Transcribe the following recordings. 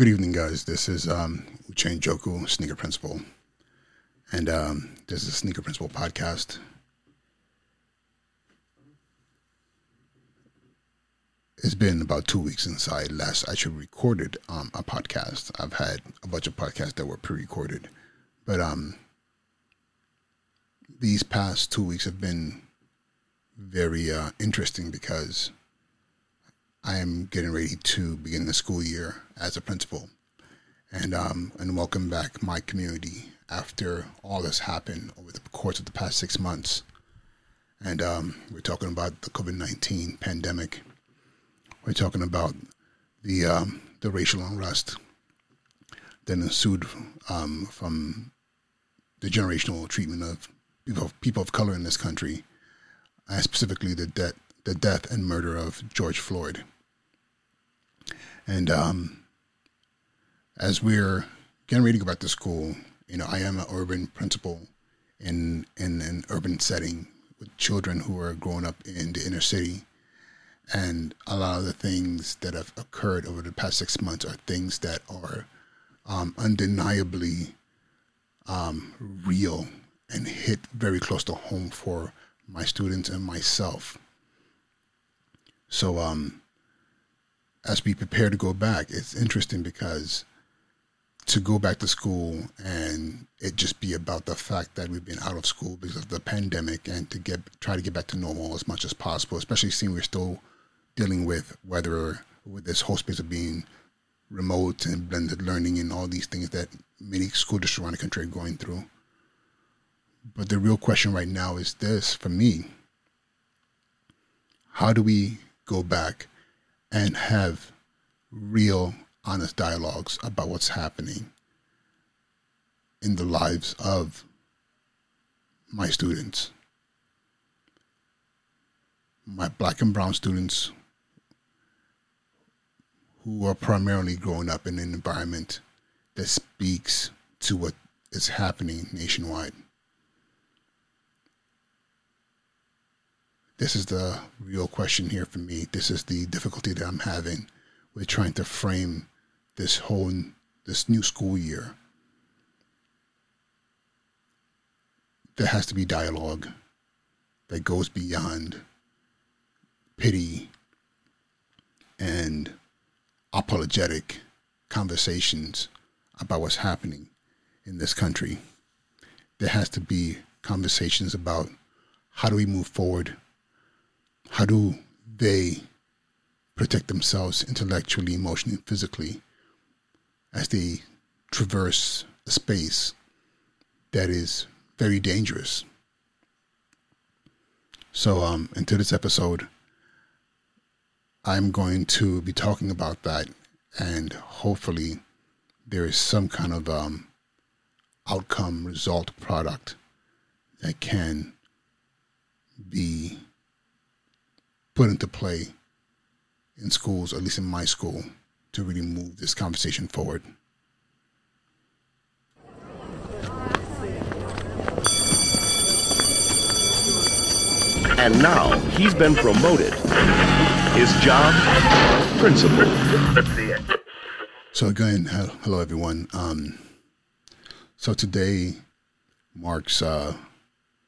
Good evening, guys. This is um, Uche Njoku, Sneaker Principal, and um, this is Sneaker Principal podcast. It's been about two weeks since I last actually recorded um, a podcast. I've had a bunch of podcasts that were pre-recorded, but um, these past two weeks have been very uh, interesting because I am getting ready to begin the school year as a principal, and um, and welcome back my community after all this happened over the course of the past six months. And um, we're talking about the COVID nineteen pandemic. We're talking about the um, the racial unrest that ensued um, from the generational treatment of people of, people of color in this country, and specifically the death the death and murder of George Floyd. And um, as we're getting ready to go back to school, you know, I am an urban principal in in an urban setting with children who are growing up in the inner city. And a lot of the things that have occurred over the past six months are things that are um, undeniably um, real and hit very close to home for my students and myself. So, um, as we prepare to go back, it's interesting because to go back to school and it just be about the fact that we've been out of school because of the pandemic and to get try to get back to normal as much as possible, especially seeing we're still dealing with whether with this whole space of being remote and blended learning and all these things that many school districts around the country are going through. But the real question right now is this for me. How do we go back and have real, honest dialogues about what's happening in the lives of my students, my black and brown students who are primarily growing up in an environment that speaks to what is happening nationwide. this is the real question here for me. This is the difficulty that I'm having with trying to frame this whole this new school year. There has to be dialogue that goes beyond pity and apologetic conversations about what's happening in this country. There has to be conversations about how do we move forward how do they protect themselves intellectually, emotionally, physically as they traverse a space that is very dangerous? So, um, into this episode, I'm going to be talking about that, and hopefully, there is some kind of um, outcome, result, product that can be put into play in schools, at least in my school, to really move this conversation forward. And now he's been promoted. His job, principal. So again, hello everyone. Um, so today marks. Uh,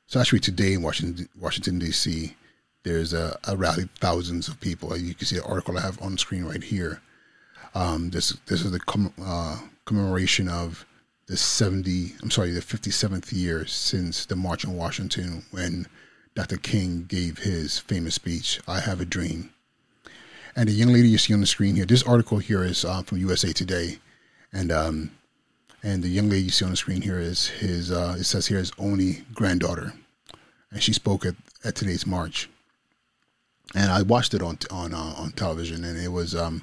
so actually, today in Washington, Washington D.C., there's a, a rally of thousands of people. You can see the article I have on screen right here. Um, this this is the com- uh, commemoration of the 70. I'm sorry, the 57th year since the March on Washington when Dr. King gave his famous speech, "I Have a Dream." And the young lady you see on the screen here. This article here is uh, from USA Today, and um, and the young lady you see on the screen here is his. Uh, it says here his only granddaughter, and she spoke at, at today's march and I watched it on on uh, on television, and it was um,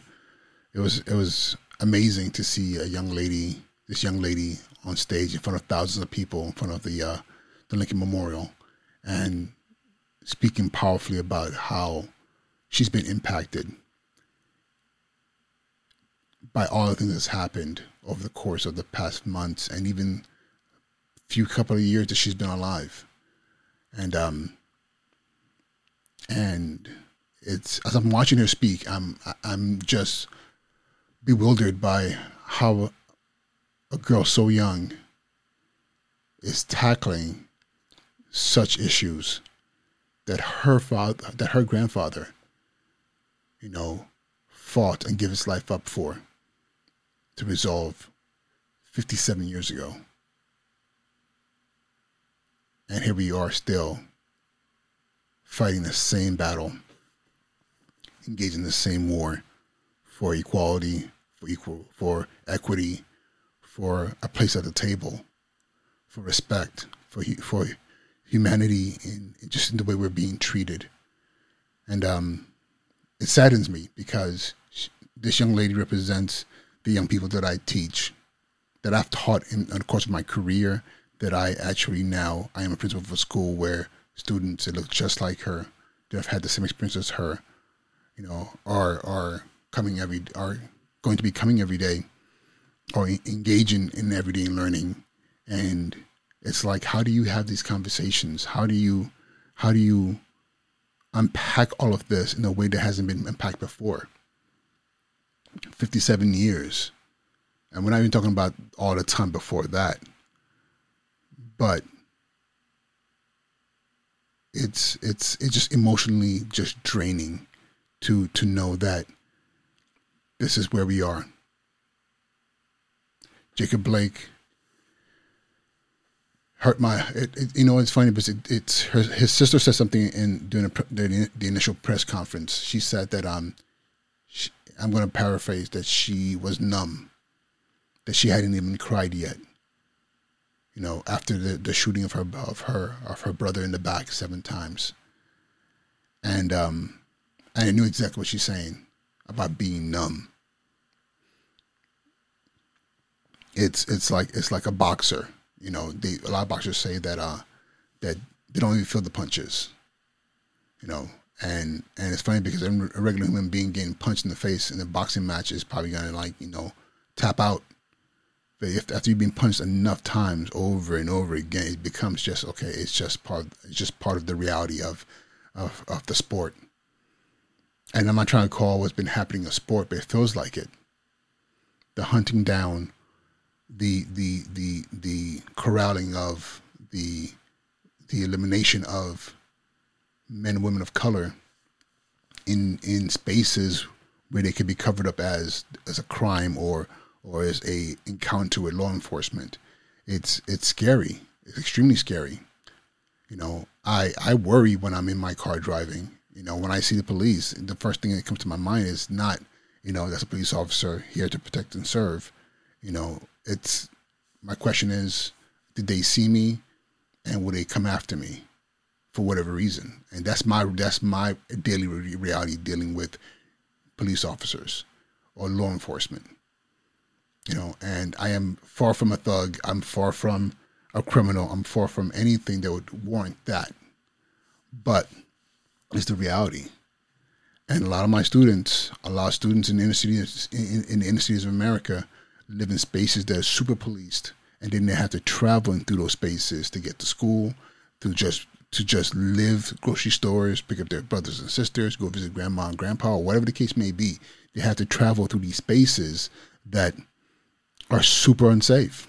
it was it was amazing to see a young lady, this young lady on stage in front of thousands of people in front of the uh, the Lincoln Memorial, and speaking powerfully about how she's been impacted by all the things that's happened over the course of the past months and even few couple of years that she's been alive, and um, and it's as I'm watching her speak, I'm I'm just bewildered by how a girl so young is tackling such issues that her father, that her grandfather, you know, fought and gave his life up for to resolve 57 years ago. And here we are still fighting the same battle, engaging the same war for equality, for equal, for equity, for a place at the table, for respect, for for humanity, in just in the way we're being treated. And um, it saddens me because this young lady represents the young people that I teach, that I've taught in, in the course of my career. That I actually now I am a principal of a school where students that look just like her, that have had the same experience as her, you know, are are coming every are going to be coming every day, or engaging in everyday learning, and it's like how do you have these conversations? How do you how do you unpack all of this in a way that hasn't been unpacked before? 57 years. And we're not even talking about all the time before that. But it's it's it's just emotionally just draining to to know that this is where we are. Jacob Blake hurt my. It, it, you know, it's funny because it, it's her, his sister said something in during the, the, the initial press conference. She said that um, she, I'm going to paraphrase that she was numb, that she hadn't even cried yet. You know, after the, the shooting of her of her of her brother in the back seven times, and um, I knew exactly what she's saying about being numb. It's it's like it's like a boxer. You know, they, a lot of boxers say that uh, that they don't even feel the punches. You know, and and it's funny because a regular human being getting punched in the face in a boxing match is probably gonna like you know tap out. But if after you've been punched enough times over and over again, it becomes just okay. It's just part. It's just part of the reality of of of the sport. And I'm not trying to call what's been happening a sport, but it feels like it. The hunting down, the the the the corralling of the the elimination of men and women of color in in spaces where they could be covered up as as a crime or or as a encounter with law enforcement. It's it's scary. It's extremely scary. You know, I I worry when I'm in my car driving. You know, when I see the police, the first thing that comes to my mind is not, you know, that's a police officer here to protect and serve. You know, it's my question is, did they see me, and will they come after me? for whatever reason. And that's my that's my daily reality dealing with police officers or law enforcement. You know, and I am far from a thug. I'm far from a criminal. I'm far from anything that would warrant that. But it's the reality. And a lot of my students, a lot of students in inner cities, in, in the inner cities of America, live in spaces that are super policed, and then they have to travel through those spaces to get to school, to just to just live grocery stores, pick up their brothers and sisters, go visit grandma and grandpa, or whatever the case may be. They have to travel through these spaces that are super unsafe.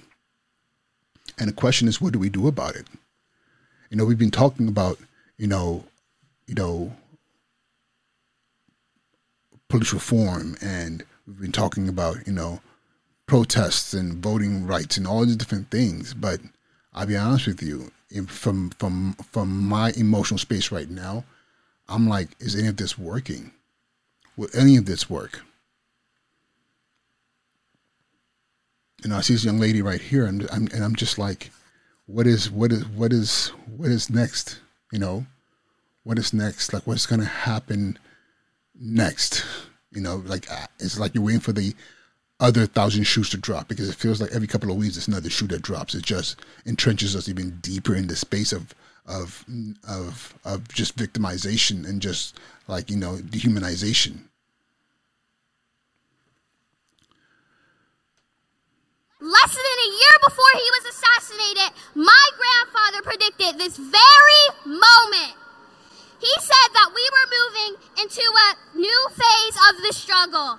And the question is, what do we do about it? You know, we've been talking about, you know, you know, police reform, and we've been talking about, you know, protests and voting rights and all these different things. But I'll be honest with you, from from from my emotional space right now, I'm like, is any of this working? Will any of this work? Know, I see this young lady right here, and I'm and I'm just like, what is what is what is what is next? You know, what is next? Like, what's gonna happen next? You know, like uh, it's like you're waiting for the other thousand shoes to drop because it feels like every couple of weeks it's another shoe that drops. It just entrenches us even deeper in the space of of of of just victimization and just like you know dehumanization. Less than a year before he was assassinated, my grandfather predicted this very moment. He said that we were moving into a new phase of the struggle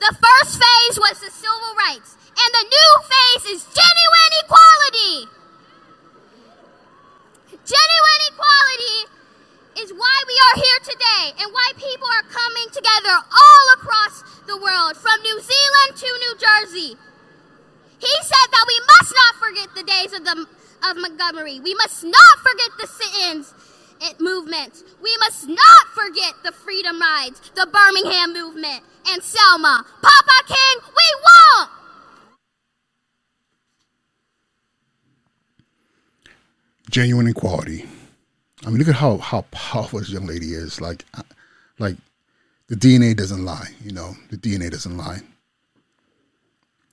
The first phase was the civil rights, and the new phase is genuine equality. Genuine equality is why we are here today and why people are coming together all across the world, from New Zealand to New Jersey. He said that we must not forget the days of, the, of Montgomery. We must not forget the sit-ins movement. We must not forget the freedom rides, the Birmingham movement, and Selma. Papa King, we won't! Genuine equality. I mean, look at how, how powerful this young lady is. Like, like the DNA doesn't lie. You know, the DNA doesn't lie.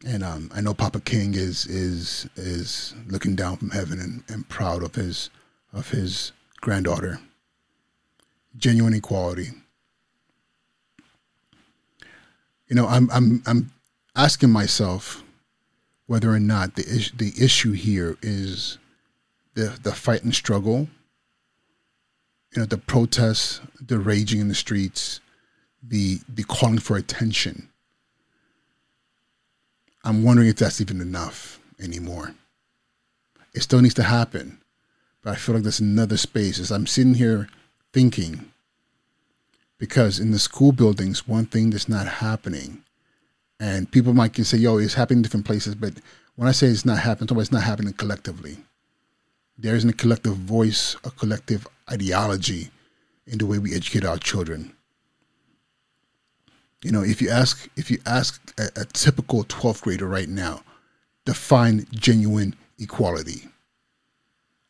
And um, I know Papa King is is is looking down from heaven and, and proud of his of his granddaughter. Genuine equality. You know, I'm I'm I'm asking myself whether or not the is, the issue here is the the fight and struggle. You know, the protests, the raging in the streets, the the calling for attention. I'm wondering if that's even enough anymore. It still needs to happen, but I feel like there's another space as I'm sitting here thinking. Because in the school buildings, one thing that's not happening, and people might can say, "Yo, it's happening in different places," but when I say it's not happening, it's not happening collectively. There isn't a collective voice, a collective ideology in the way we educate our children. You know, if you ask if you ask a, a typical 12th grader right now, define genuine equality.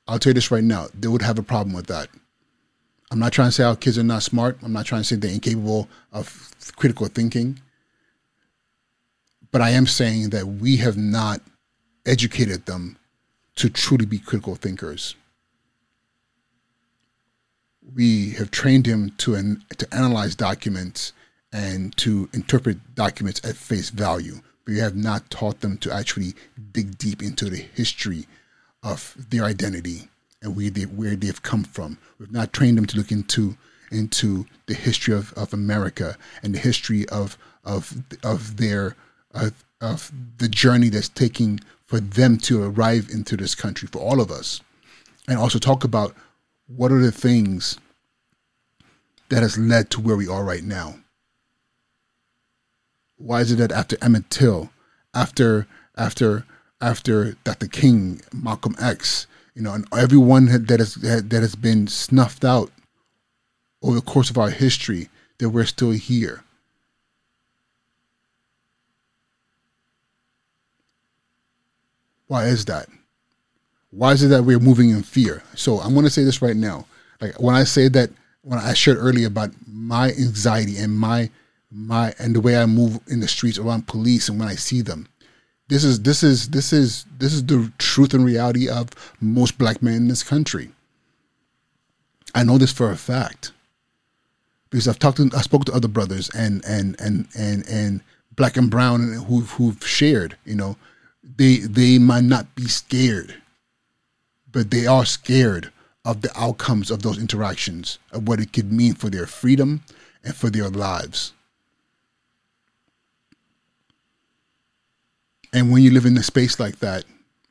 I'll tell you this right now, they would have a problem with that. I'm not trying to say our kids are not smart. I'm not trying to say they're incapable of critical thinking. But I am saying that we have not educated them to truly be critical thinkers. We have trained them to, an, to analyze documents and to interpret documents at face value. But we have not taught them to actually dig deep into the history of their identity and where, they, where they've come from. We've not trained them to look into into the history of, of America and the history of of of their of, of the journey that's taking for them to arrive into this country for all of us, and also talk about what are the things that has led to where we are right now. Why is it that after Emmett Till, after after after Dr. King, Malcolm X, you know, and everyone that has that has been snuffed out over the course of our history, that we're still here. Why is that? Why is it that we're moving in fear? So I'm going to say this right now. Like when I say that, when I shared earlier about my anxiety and my my and the way I move in the streets around police and when I see them, this is this is this is this is the truth and reality of most black men in this country. I know this for a fact because I've talked to I spoke to other brothers and and and and and black and brown who who've shared. You know, they they might not be scared, but they are scared of the outcomes of those interactions of what it could mean for their freedom and for their lives. And when you live in a space like that,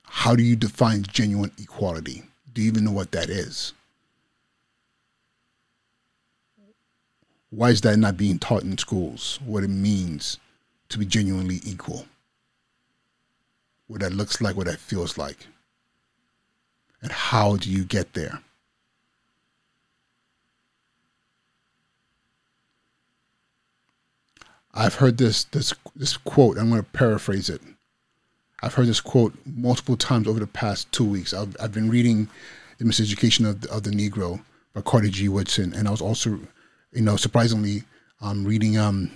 how do you define genuine equality? Do you even know what that is? Why is that not being taught in schools? What it means to be genuinely equal? What that looks like, what that feels like? And how do you get there? I've heard this this this quote. I'm going to paraphrase it. I've heard this quote multiple times over the past two weeks. I've, I've been reading The Miseducation of, of the Negro by Carter G. Woodson, and I was also, you know, surprisingly, I'm um, reading um,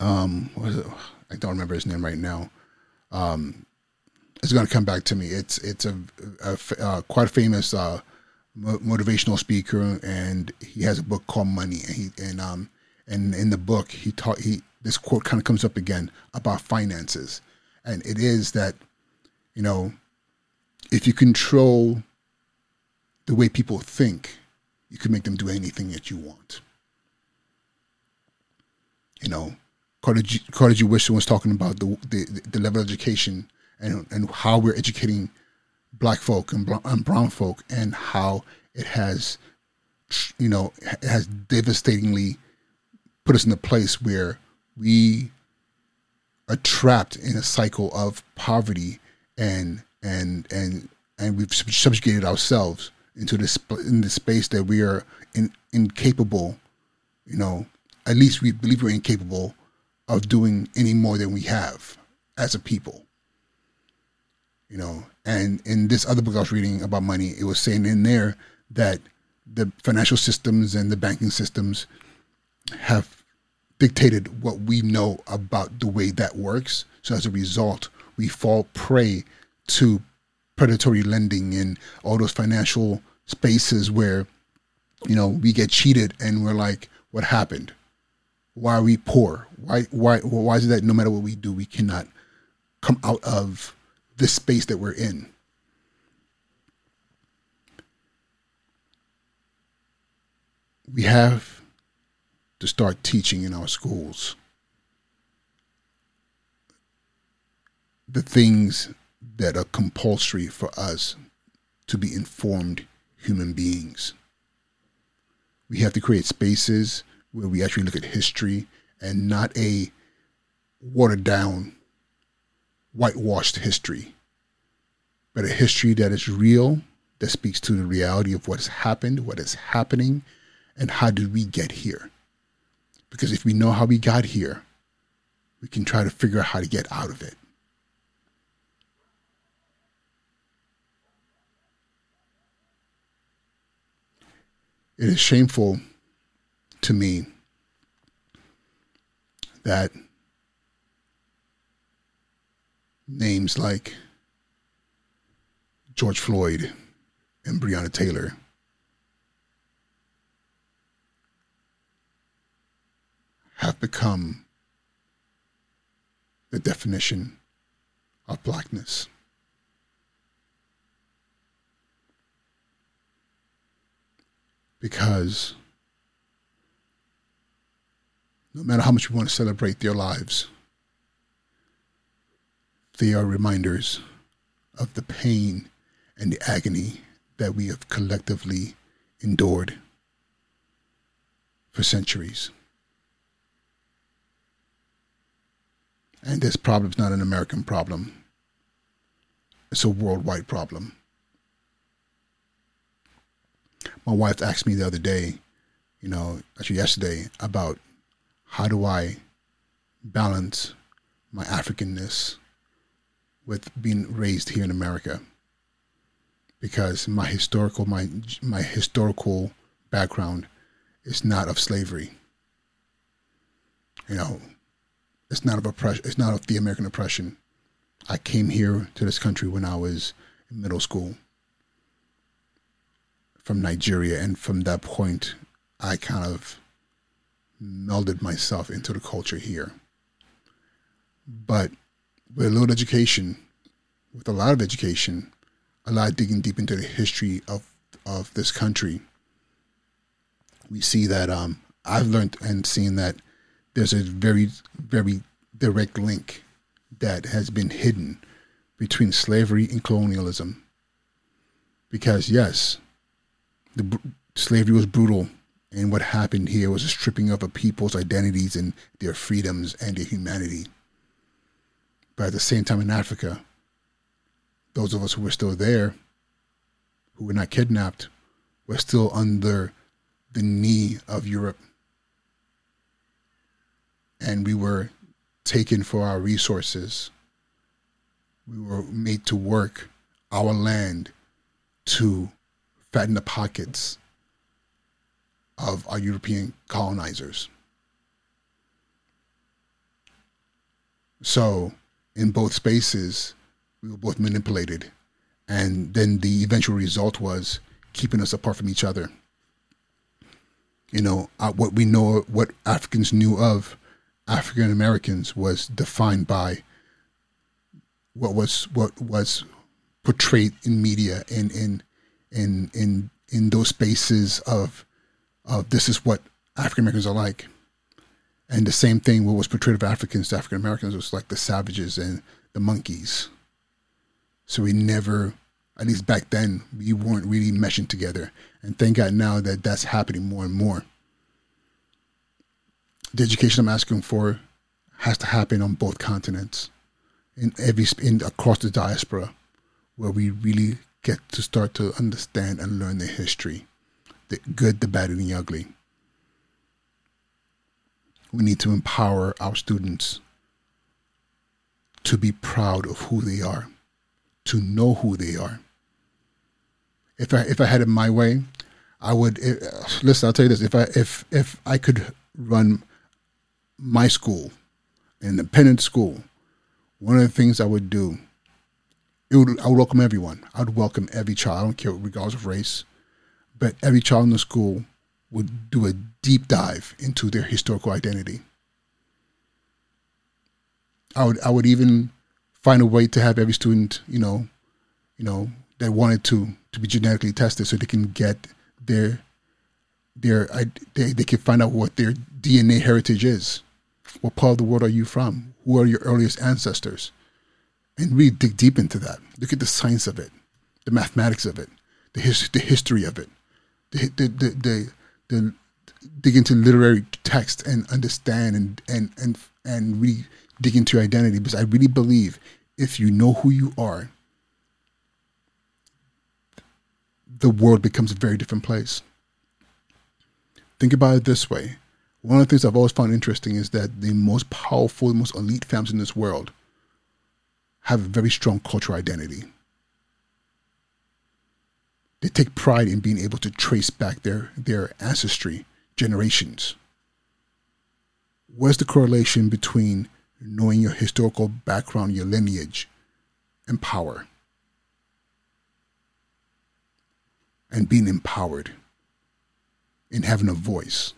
um, it? I don't remember his name right now. Um, it's going to come back to me. It's it's a, a, a uh, quite famous uh, motivational speaker, and he has a book called Money, and he and um and in the book he taught he this quote kind of comes up again about finances and it is that you know if you control the way people think you can make them do anything that you want. You know Carter G, Carter was talking about the, the the level of education and and how we're educating black folk and, and brown folk and how it has you know it has devastatingly put us in a place where we are trapped in a cycle of poverty and and and and we've subjugated ourselves into this in this space that we are in, incapable you know at least we believe we're incapable of doing any more than we have as a people. You know and in this other book i was reading about money it was saying in there that the financial systems and the banking systems have dictated what we know about the way that works. So as a result, we fall prey to predatory lending and all those financial spaces where, you know, we get cheated and we're like, what happened? Why are we poor? Why why why is it that no matter what we do, we cannot come out of this space that we're in? We have to start teaching in our schools the things that are compulsory for us to be informed human beings. We have to create spaces where we actually look at history and not a watered down, whitewashed history, but a history that is real, that speaks to the reality of what has happened, what is happening, and how did we get here. Because if we know how we got here, we can try to figure out how to get out of it. It is shameful to me that names like George Floyd and Breonna Taylor have become the definition of blackness. Because no matter how much we want to celebrate their lives, they are reminders of the pain and the agony that we have collectively endured for centuries. And this problem is not an American problem. It's a worldwide problem. My wife asked me the other day, you know, actually yesterday, about how do I balance my Africanness with being raised here in America. Because my historical my my historical background is not of slavery. You know, it's not of oppression. It's not of the American oppression. I came here to this country when I was in middle school from Nigeria, and from that point, I kind of melded myself into the culture here. But with a little education, with a lot of education, a lot of digging deep into the history of of this country, we see that um, I've learned and seen that there's a very, very direct link that has been hidden between slavery and colonialism. Because, yes, the slavery was brutal, and what happened here was a stripping of a people's identities and their freedoms and their humanity. But at the same time, in Africa, those of us who were still there, who were not kidnapped, were still under the knee of Europe and we were taken for our resources. We were made to work our land to fatten the pockets of our European colonizers. So, in both spaces, we were both manipulated. And then the eventual result was keeping us apart from each other. You know, uh, what we know, what Africans knew of African Americans was defined by what was what was portrayed in media and in in in in those spaces of of this is what African Americans are like. And the same thing what was portrayed of Africans to African Americans was like the savages and the monkeys. So we never, at least back then, we weren't really meshing together. And thank God now that that's happening more and more. The education I'm asking for has to happen on both continents, in every in across the diaspora, where we really get to start to understand and learn the history, the good, the bad, and the ugly. We need to empower our students to be proud of who they are, to know who they are. If I if I had it my way, I would if, listen. I'll tell you this: if I if if I could run my school, an independent school, one of the things I would do, it would I would welcome everyone. I would welcome every child. I don't care regardless of race, but every child in the school would do a deep dive into their historical identity. I would I would even find a way to have every student, you know, you know, that wanted to to be genetically tested so they can get their their they, they can find out what their DNA heritage is. What part of the world are you from? Who are your earliest ancestors? And really dig deep into that. Look at the science of it, the mathematics of it, the his, the history of it, the the the, the, the dig into literary text and understand and and and and really dig into your identity because I really believe if you know who you are, the world becomes a very different place. Think about it this way. One of the things I've always found interesting is that the most powerful, most elite families in this world have a very strong cultural identity. They take pride in being able to trace back their, their ancestry generations. Where's the correlation between knowing your historical background, your lineage, and power. And being empowered and having a voice.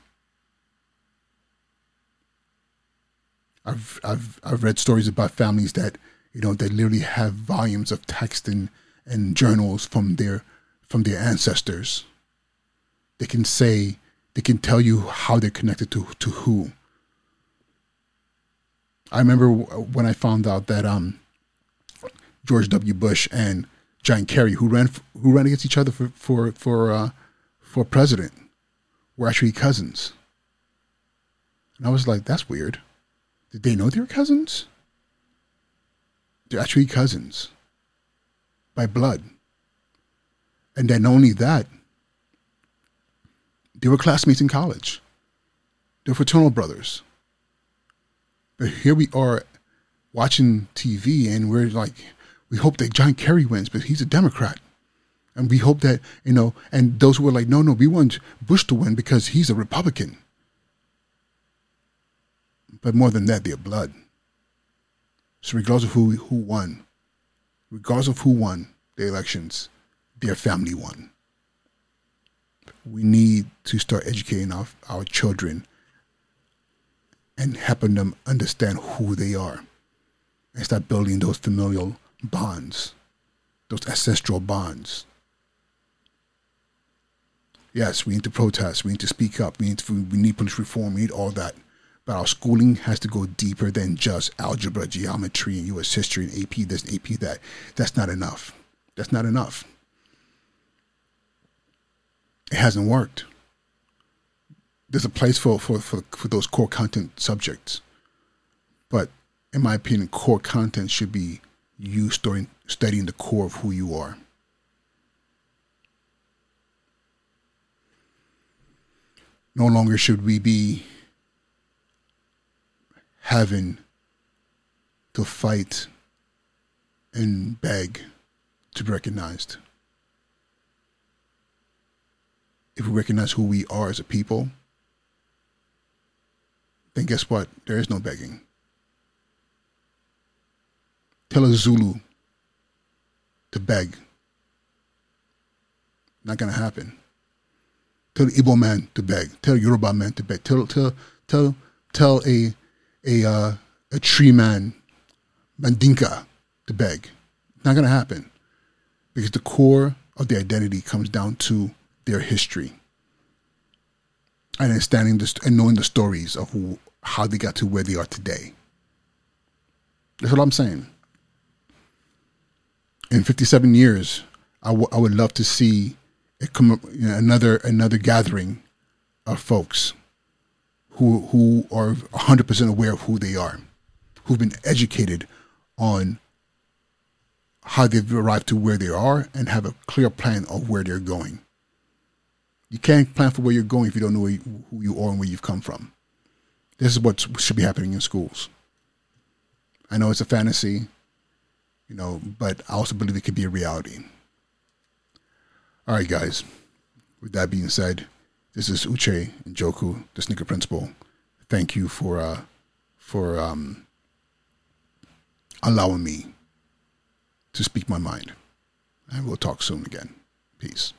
I've, I've, I've read stories about families that, you know, that literally have volumes of text and, and journals from their, from their ancestors. They can say, they can tell you how they're connected to, to who I remember when I found out that um, George W. Bush and John Kerry, who ran who ran against each other for for for uh, for president, were actually cousins. And I was like, that's weird. Did they know they were cousins? They're actually cousins by blood. And then only that, they were classmates in college. They're fraternal brothers. But here we are watching TV and we're like, we hope that John Kerry wins, but he's a Democrat. And we hope that, you know, and those who were like, no, no, we want Bush to win because he's a Republican. But more than that, they're blood. So regardless of who, who won, regardless of who won the elections, their family won. We need to start educating our, our children and helping them understand who they are and start building those familial bonds, those ancestral bonds. Yes, we need to protest, we need to speak up, we need, to, we need police reform, we need all that. But our schooling has to go deeper than just algebra, geometry, and U.S. history, and AP this, AP that. That's not enough. That's not enough. It hasn't worked there's a place for, for, for, for those core content subjects. But in my opinion, core content should be you studying the core of who you are. No longer should we be having to fight and beg to be recognized. If we recognize who we are as a people, then guess what? There is no begging. Tell a Zulu to beg. Not gonna happen. Tell the Igbo man to beg. Tell Yoruba man to beg. Tell tell tell tell a a uh, a tree man, Mandinka, to beg. Not gonna happen, because the core of the identity comes down to their history and understanding this and knowing the stories of who, how they got to where they are today. That's what I'm saying. In 57 years, I, w- I would love to see know, another another gathering of folks who who are 100% aware of who they are, who've been educated on how they've arrived to where they are and have a clear plan of where they're going. You can't plan for where you're going if you don't know who you are and where you've come from. This is what should be happening in schools. I know it's a fantasy, you know, but I also believe it could be a reality. All right, guys. With that being said, this is Uche Njoku, the Sneaker Principal. Thank you for uh, for um, allowing me to speak my mind. And we'll talk soon again. Peace.